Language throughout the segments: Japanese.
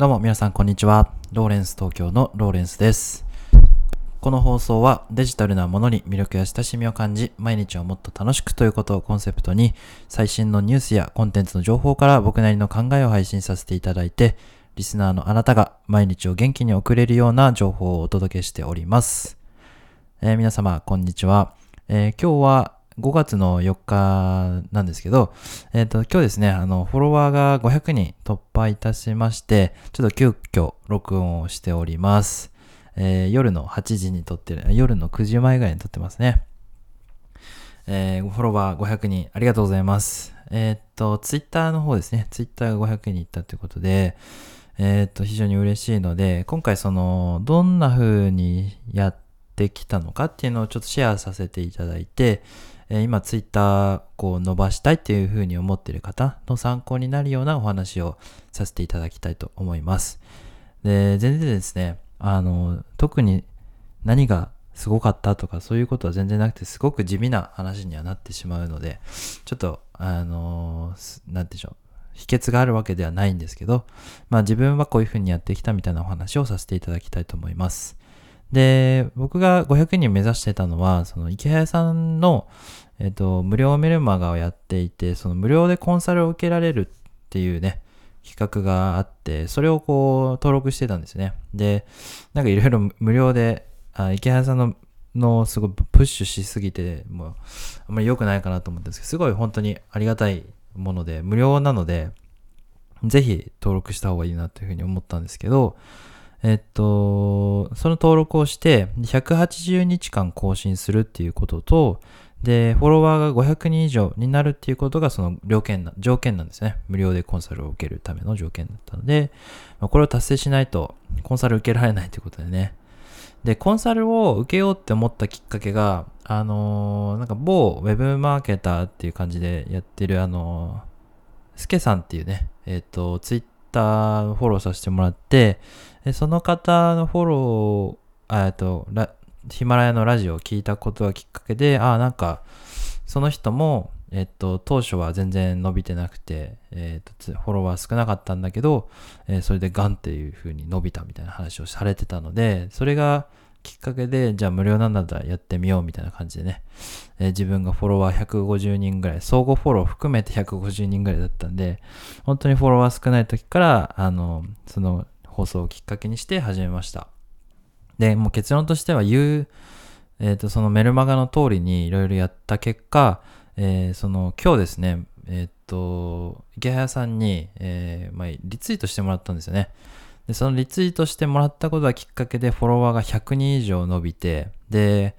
どうも皆さんこんにちは。ローレンス東京のローレンスです。この放送はデジタルなものに魅力や親しみを感じ、毎日をもっと楽しくということをコンセプトに、最新のニュースやコンテンツの情報から僕なりの考えを配信させていただいて、リスナーのあなたが毎日を元気に送れるような情報をお届けしております。えー皆様、こんにちは。えー今日は5月の4日なんですけど、えっ、と、今日ですね、あの、フォロワーが500人突破いたしまして、ちょっと急遽録音をしております。えー夜の8時に撮ってる、夜の9時前ぐらいに撮ってますね。えーフォロワー500人ありがとうございます。えーっと、ツイッターの方ですね、ツイッターが500人いったということで、えーっと、非常に嬉しいので、今回その、どんな風にやってきたのかっていうのをちょっとシェアさせていただいて、えー今ツイッターこう伸ばしたいっていう風に思ってる方の参考になるようなお話をさせていただきたいと思います。で、全然ですね、あの、特に何がすごかったとかそういうことは全然なくて、すごく地味な話にはなってしまうので、ちょっと、あの、すなんていうんでしょう。秘訣があるわけではないんですけど、まあ自分はこういうふうにやってきたみたいなお話をさせていただきたいと思います。で、僕が500人目指してたのは、その池早さんの、えっ、と、無料メルマガをやっていて、その無料でコンサルを受けられるっていうね、企画があって、それをこう登録してたんですね。で、なんかいろいろ無料で、あ池原さんののすごいプッシュしすぎて、もうあんまり良くないかなと思ったんですけど、すごい本当にありがたいもので、無料なので、ぜひ登録した方がいいなというふうに思ったんですけど、えっと、その登録をして、180日間更新するっていうことと、で、フォロワーが500人以上になるっていうことがその条件な、条件なんですね。無料でコンサルを受けるための条件だったので、これを達成しないとコンサル受けられないということでね。で、コンサルを受けようって思ったきっかけが、あのーなんか某ウェブマーケターっていう感じでやってる、あのースケさんっていうね、えっ、と、ツイッターフォローさせてもらって、その方のフォロー、えっと、ヒマラヤのラジオを聞いたことがきっかけで、ああ、なんか、その人も、えっと、当初は全然伸びてなくて、えっと、フォロワー少なかったんだけど、えーそれでガンっていう風に伸びたみたいな話をされてたので、それがきっかけで、じゃあ無料なんだったらやってみようみたいな感じでね、えー自分がフォロワー150人ぐらい、相互フォロー含めて150人ぐらいだったんで、本当にフォロワー少ない時から、あの、その放送をきっかけにして始めました。で、もう結論としては言う、えっ、と、そのメルマガの通りにいろいろやった結果、えーその今日ですね、えっ、と、池早さんに、えーまあ、リツイートしてもらったんですよね。で、そのリツイートしてもらったことがきっかけでフォロワーが100人以上伸びて、で、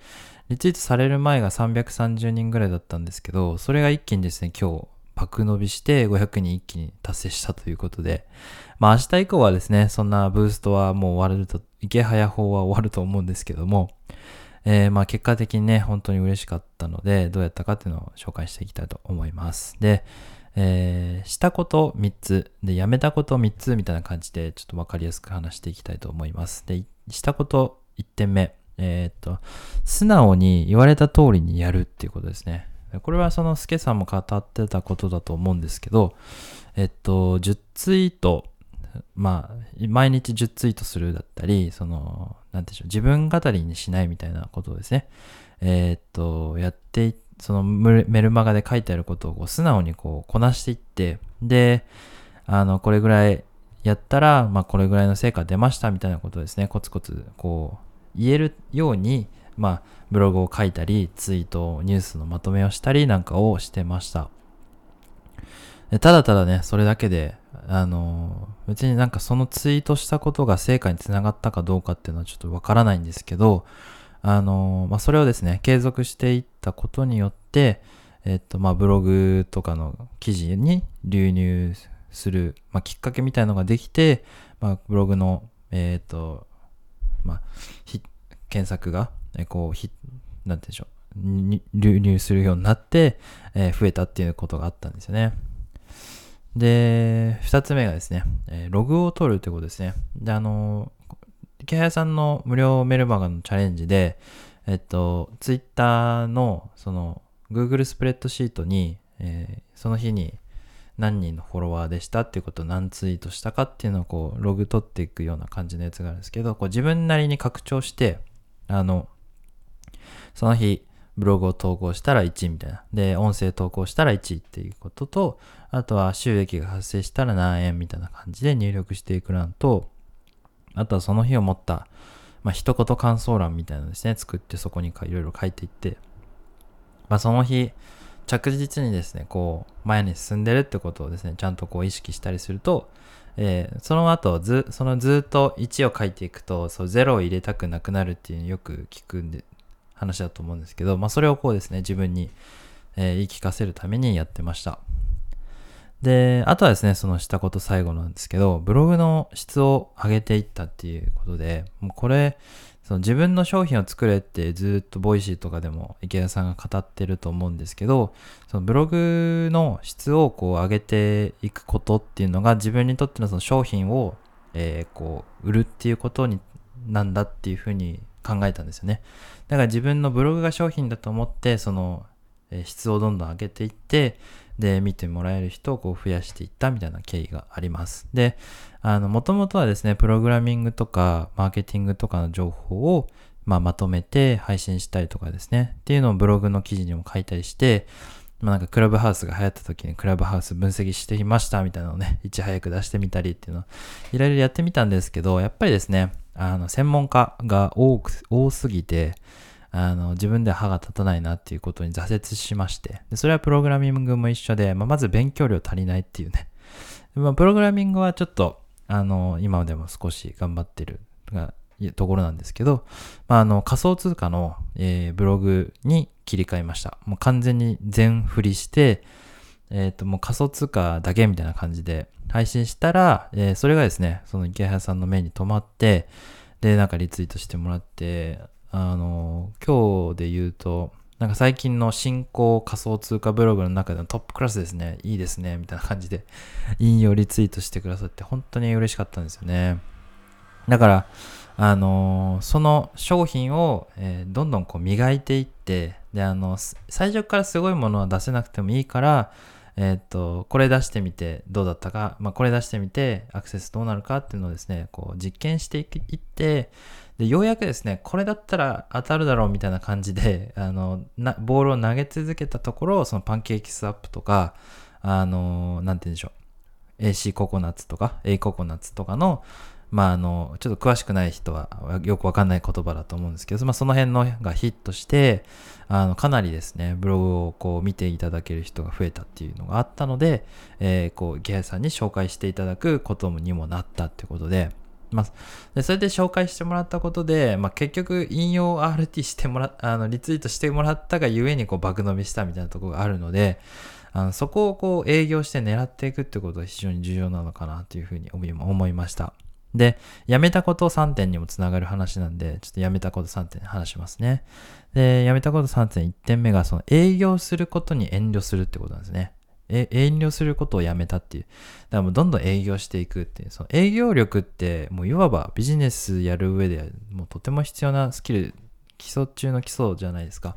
リツイートされる前が330人ぐらいだったんですけど、それが一気にですね、今日、爆伸びして500人一気に達成したということで、まあ明日以降はですね、そんなブーストはもう終わると、池早法は終わると思うんですけども、えーまあ結果的にね、本当に嬉しかったので、どうやったかっていうのを紹介していきたいと思います。で、えーしたこと3つ、で、やめたこと3つみたいな感じで、ちょっとわかりやすく話していきたいと思います。で、したこと1点目、えーっと、素直に言われた通りにやるっていうことですね。これはそのスケさんも語ってたことだと思うんですけど、えっと、10ツイート、まあ、毎日10ツイートするだったり、その、なんていうんでしょう、自分語りにしないみたいなことですね。えっと、やって、そのメルマガで書いてあることをこう素直にこうこなしていって、で、あの、これぐらいやったら、まあ、これぐらいの成果出ましたみたいなことですね、コツコツこう、言えるように、まあ、ブログを書いたり、ツイート、ニュースのまとめをしたりなんかをしてました。ただただね、それだけで、あの別になんかそのツイートしたことが成果につながったかどうかっていうのはちょっとわからないんですけど、あのまあ、それをですね、継続していったことによって、えっと、まあ、ブログとかの記事に流入する、まあ、きっかけみたいのができて、まあ、ブログの、えっと、まあ、検索が、こう、ひ、なんて言うんでしょう、流入するようになって、えー増えたっていうことがあったんですよね。で、二つ目がですね、えログを取るってことですね。で、あのー、池早さんの無料メルマガのチャレンジで、えっと、ツイッターの、その、Google スプレッドシートに、えーその日に何人のフォロワーでしたっていうことを何ツイートしたかっていうのをこうログ取っていくような感じのやつがあるんですけど、こう自分なりに拡張して、あの、その日、ブログを投稿したら1みたいな。で、音声投稿したら1っていうことと、あとは収益が発生したら何円みたいな感じで入力していく欄と、あとはその日を持った、まあ、一言感想欄みたいなのですね、作ってそこにいろいろ書いていって、まあ、その日、着実にですね、こう、前に進んでるってことをですね、ちゃんとこう意識したりすると、えー、その後ず、そのずっと1を書いていくと、そう、0を入れたくなくなるっていうのよく聞くんで、話だと思うんですけど、まあ、それをこうですね、自分に、えー、言い聞かせるためにやってました。で、あとはですね、そのしたこと最後なんですけど、ブログの質を上げていったっていうことで、もうこれ、その自分の商品を作れってずっとボイシーとかでも池田さんが語ってると思うんですけど、そのブログの質をこう上げていくことっていうのが自分にとってのその商品を、えー、こう売るっていうことになんだっていうふうに考えたんですよね。だから自分のブログが商品だと思って、その、え質をどんどん上げていって、で、見てもらえる人をこう増やしていったみたいな経緯があります。で、あの、もともとはですね、プログラミングとか、マーケティングとかの情報を、まあ、まとめて配信したりとかですね、っていうのをブログの記事にも書いたりして、まあ、なんかクラブハウスが流行った時にクラブハウス分析してきましたみたいなのをね、いち早く出してみたりっていうのをいろいろやってみたんですけど、やっぱりですね、あの、専門家が多く、多すぎて、あの、自分で歯が立たないなっていうことに挫折しまして、でそれはプログラミングも一緒で、まあ、まず勉強量足りないっていうね。まあ、プログラミングはちょっと、あの、今でも少し頑張ってるがところなんですけど、まあ、あの、仮想通貨の、えー、ブログに切り替えました。もう完全に全振りして、えっ、ー、と、もう仮想通貨だけみたいな感じで配信したら、えー、それがですね、その池原さんの目に留まって、で、なんかリツイートしてもらって、あの、今日で言うと、なんか最近の新興仮想通貨ブログの中でのトップクラスですね。いいですね。みたいな感じで引用リツイートしてくださって本当に嬉しかったんですよね。だから、あの、その商品を、えー、どんどんこう磨いていって、で、あの、最初からすごいものは出せなくてもいいから、えっ、と、これ出してみてどうだったか、まあ、これ出してみてアクセスどうなるかっていうのをですね、こう実験していって、で、ようやくですね、これだったら当たるだろうみたいな感じで、あの、なボールを投げ続けたところ、そのパンケーキスワップとか、あの、なんて言うんでしょう。AC ココナッツとか、A ココナッツとかの、まあ、あの、ちょっと詳しくない人はよくわかんない言葉だと思うんですけど、まあ、その辺のがヒットして、あの、かなりですね、ブログをこう見ていただける人が増えたっていうのがあったので、えー、こう、ゲイさんに紹介していただくことにもなったってことで、まあ、でそれで紹介してもらったことで、まあ、結局引用 RT してもらあのリツイートしてもらったがゆえにこう爆伸びしたみたいなところがあるのであのそこをこう営業して狙っていくってことが非常に重要なのかなというふうに思いました。で、やめたこと3点にもつながる話なんで、ちょっとやめたこと3点話しますね。で、やめたこと3点1点目が、その営業することに遠慮するってことなんですね。え、遠慮することをやめたっていう。だからもうどんどん営業していくっていう。その営業力って、もういわばビジネスやる上でもうとても必要なスキル、基礎中の基礎じゃないですか。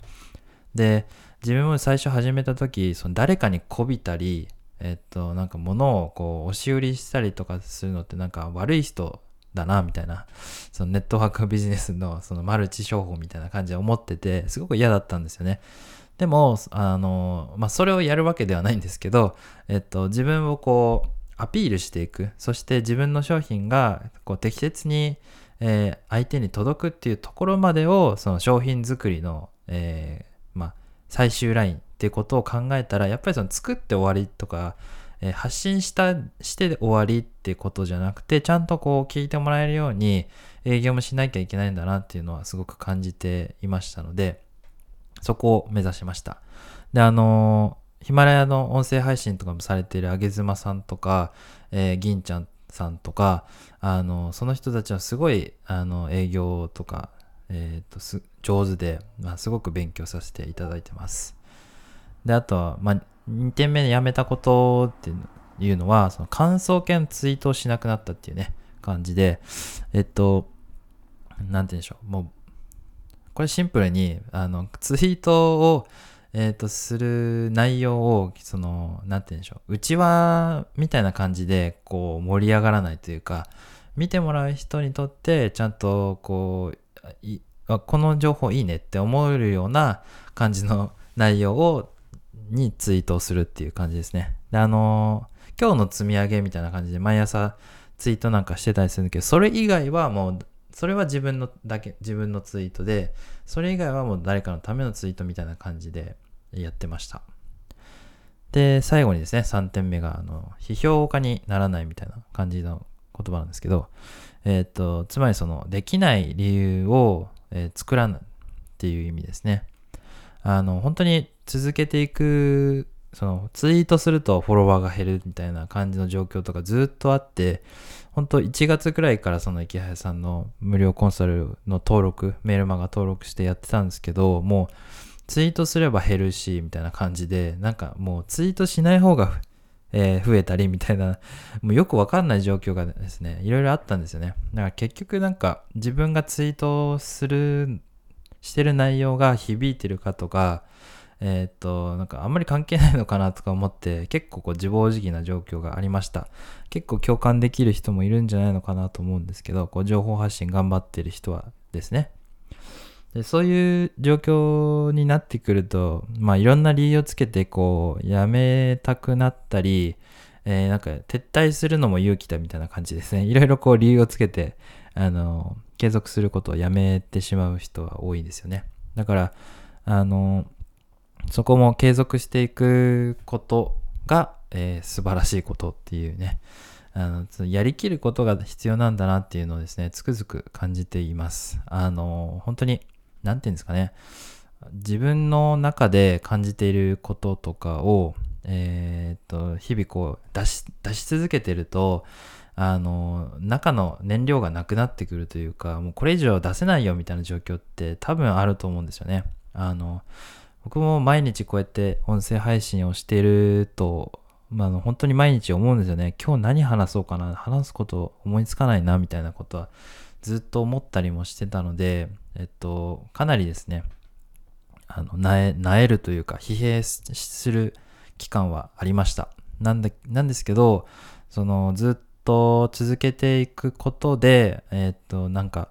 で、自分も最初始めた時、その誰かにこびたり、えっと、なんか物をこう押し売りしたりとかするのってなんか悪い人だな、みたいな、そのネットワークビジネスのそのマルチ商法みたいな感じで思ってて、すごく嫌だったんですよね。でも、あの、まあ、それをやるわけではないんですけど、えっと、自分をこう、アピールしていく。そして自分の商品がこう適切に、えー、相手に届くっていうところまでを、その商品作りの、えー、最終ラインってことを考えたら、やっぱりその作って終わりとか、えー、発信したして終わりってことじゃなくて、ちゃんとこう聞いてもらえるように営業もしなきゃいけないんだなっていうのはすごく感じていましたので、そこを目指しました。で、あのヒマラヤの音声配信とかもされているあげずまさんとか、えー、銀ちゃんさんとか、あの、その人たちはすごい、あの、営業とか、えっ、ー、と、上手で、まあ、すごく勉強させていただいてます。で、あとは、まあ、2点目でやめたことっていうのは、その感想系のツイートをしなくなったっていうね、感じで、えっと、なんて言うんでしょう、もうこれシンプルに、あの、ツイートを、えっ、と、する内容を、その、なんて言うんでしょう、内輪みたいな感じで、こう、盛り上がらないというか、見てもらう人にとって、ちゃんと、こう、いあこの情報いいねって思えるような感じの内容を、にツイートをするっていう感じですね。で、あの今日の積み上げみたいな感じで毎朝ツイートなんかしてたりするんだけど、それ以外はもう、それは自分のだけ、自分のツイートで、それ以外はもう誰かのためのツイートみたいな感じでやってました。で、最後にですね、3点目が、あの、批評家にならないみたいな感じの言葉なんですけど、えっ、ー、と、つまりその、できない理由を、えー、作らないっていう意味ですね。あの、本当に続けていくそのツイートするとフォロワーが減るみたいな感じの状況とかずっとあって、本当1月くらいからその池早さんの無料コンサルの登録、メールマガ登録してやってたんですけど、もうツイートすれば減るし、みたいな感じで、なんかもうツイートしない方が、えー、増えたりみたいな、もうよくわかんない状況がですね、いろいろあったんですよね。だから結局なんか自分がツイートする、してる内容が響いてるかとか、えっ、と、なんかあんまり関係ないのかなとか思って、結構こう自暴自棄な状況がありました。結構共感できる人もいるんじゃないのかなと思うんですけど、こう情報発信頑張ってる人はですね。でそういう状況になってくると、まあいろんな理由をつけて、こう、やめたくなったり、えー、なんか撤退するのも勇気だみたいな感じですね。いろいろこう理由をつけて、あの、継続することをやめてしまう人は多いんですよね。だから、あの、そこも継続していくことが、えー、素晴らしいことっていうね、あの、やりきることが必要なんだなっていうのをですね、つくづく感じています。あの、本当に、なんていうんですかね、自分の中で感じていることとかを、えー、っと、日々こう出し、出し続けてると、あの、中の燃料がなくなってくるというか、もうこれ以上出せないよみたいな状況って多分あると思うんですよね。あの、僕も毎日こうやって音声配信をしていると、まあ、本当に毎日思うんですよね。今日何話そうかな、話すこと思いつかないな、みたいなことはずっと思ったりもしてたので、えっと、かなりですね、あの、なえ、なえるというか、疲弊する期間はありました。なんで、なんですけど、その、ずっと続けていくことで、えっと、なんか、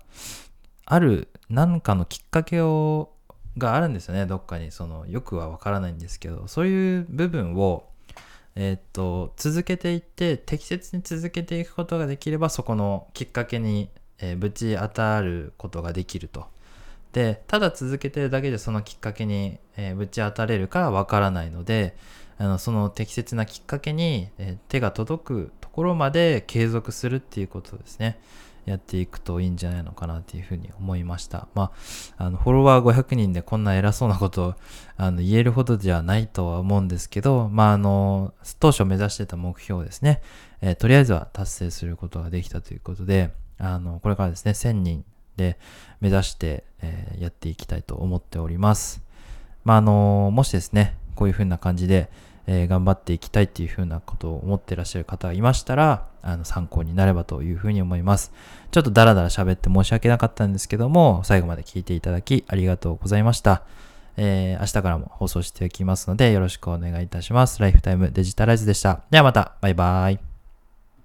ある、何かのきっかけをがあるんですよねどっかにそのよくはわからないんですけどそういう部分をえー、っと続けていって適切に続けていくことができればそこのきっかけに、えー、ぶち当たることができるとでただ続けてるだけでそのきっかけに、えー、ぶち当たれるかわからないのであのその適切なきっかけに、え手が届くところまで継続するっていうことですね。やっていくといいんじゃないのかなっていうふうに思いました。まあ、あの、フォロワー500人でこんな偉そうなことをあの言えるほどじゃないとは思うんですけど、まあ、あの、当初目指してた目標ですね、えー、とりあえずは達成することができたということで、あの、これからですね、1000人で目指して、えー、やっていきたいと思っております。まあ、あの、もしですね、こういうふうな感じで、えー、頑張っていきたいっていうふうなことを思ってらっしゃる方がいましたら、あの、参考になればというふうに思います。ちょっとダラダラ喋って申し訳なかったんですけども、最後まで聞いていただきありがとうございました。えー、明日からも放送していきますので、よろしくお願いいたします。ライフタイムデジタライズでした。ではまた、バイバイ。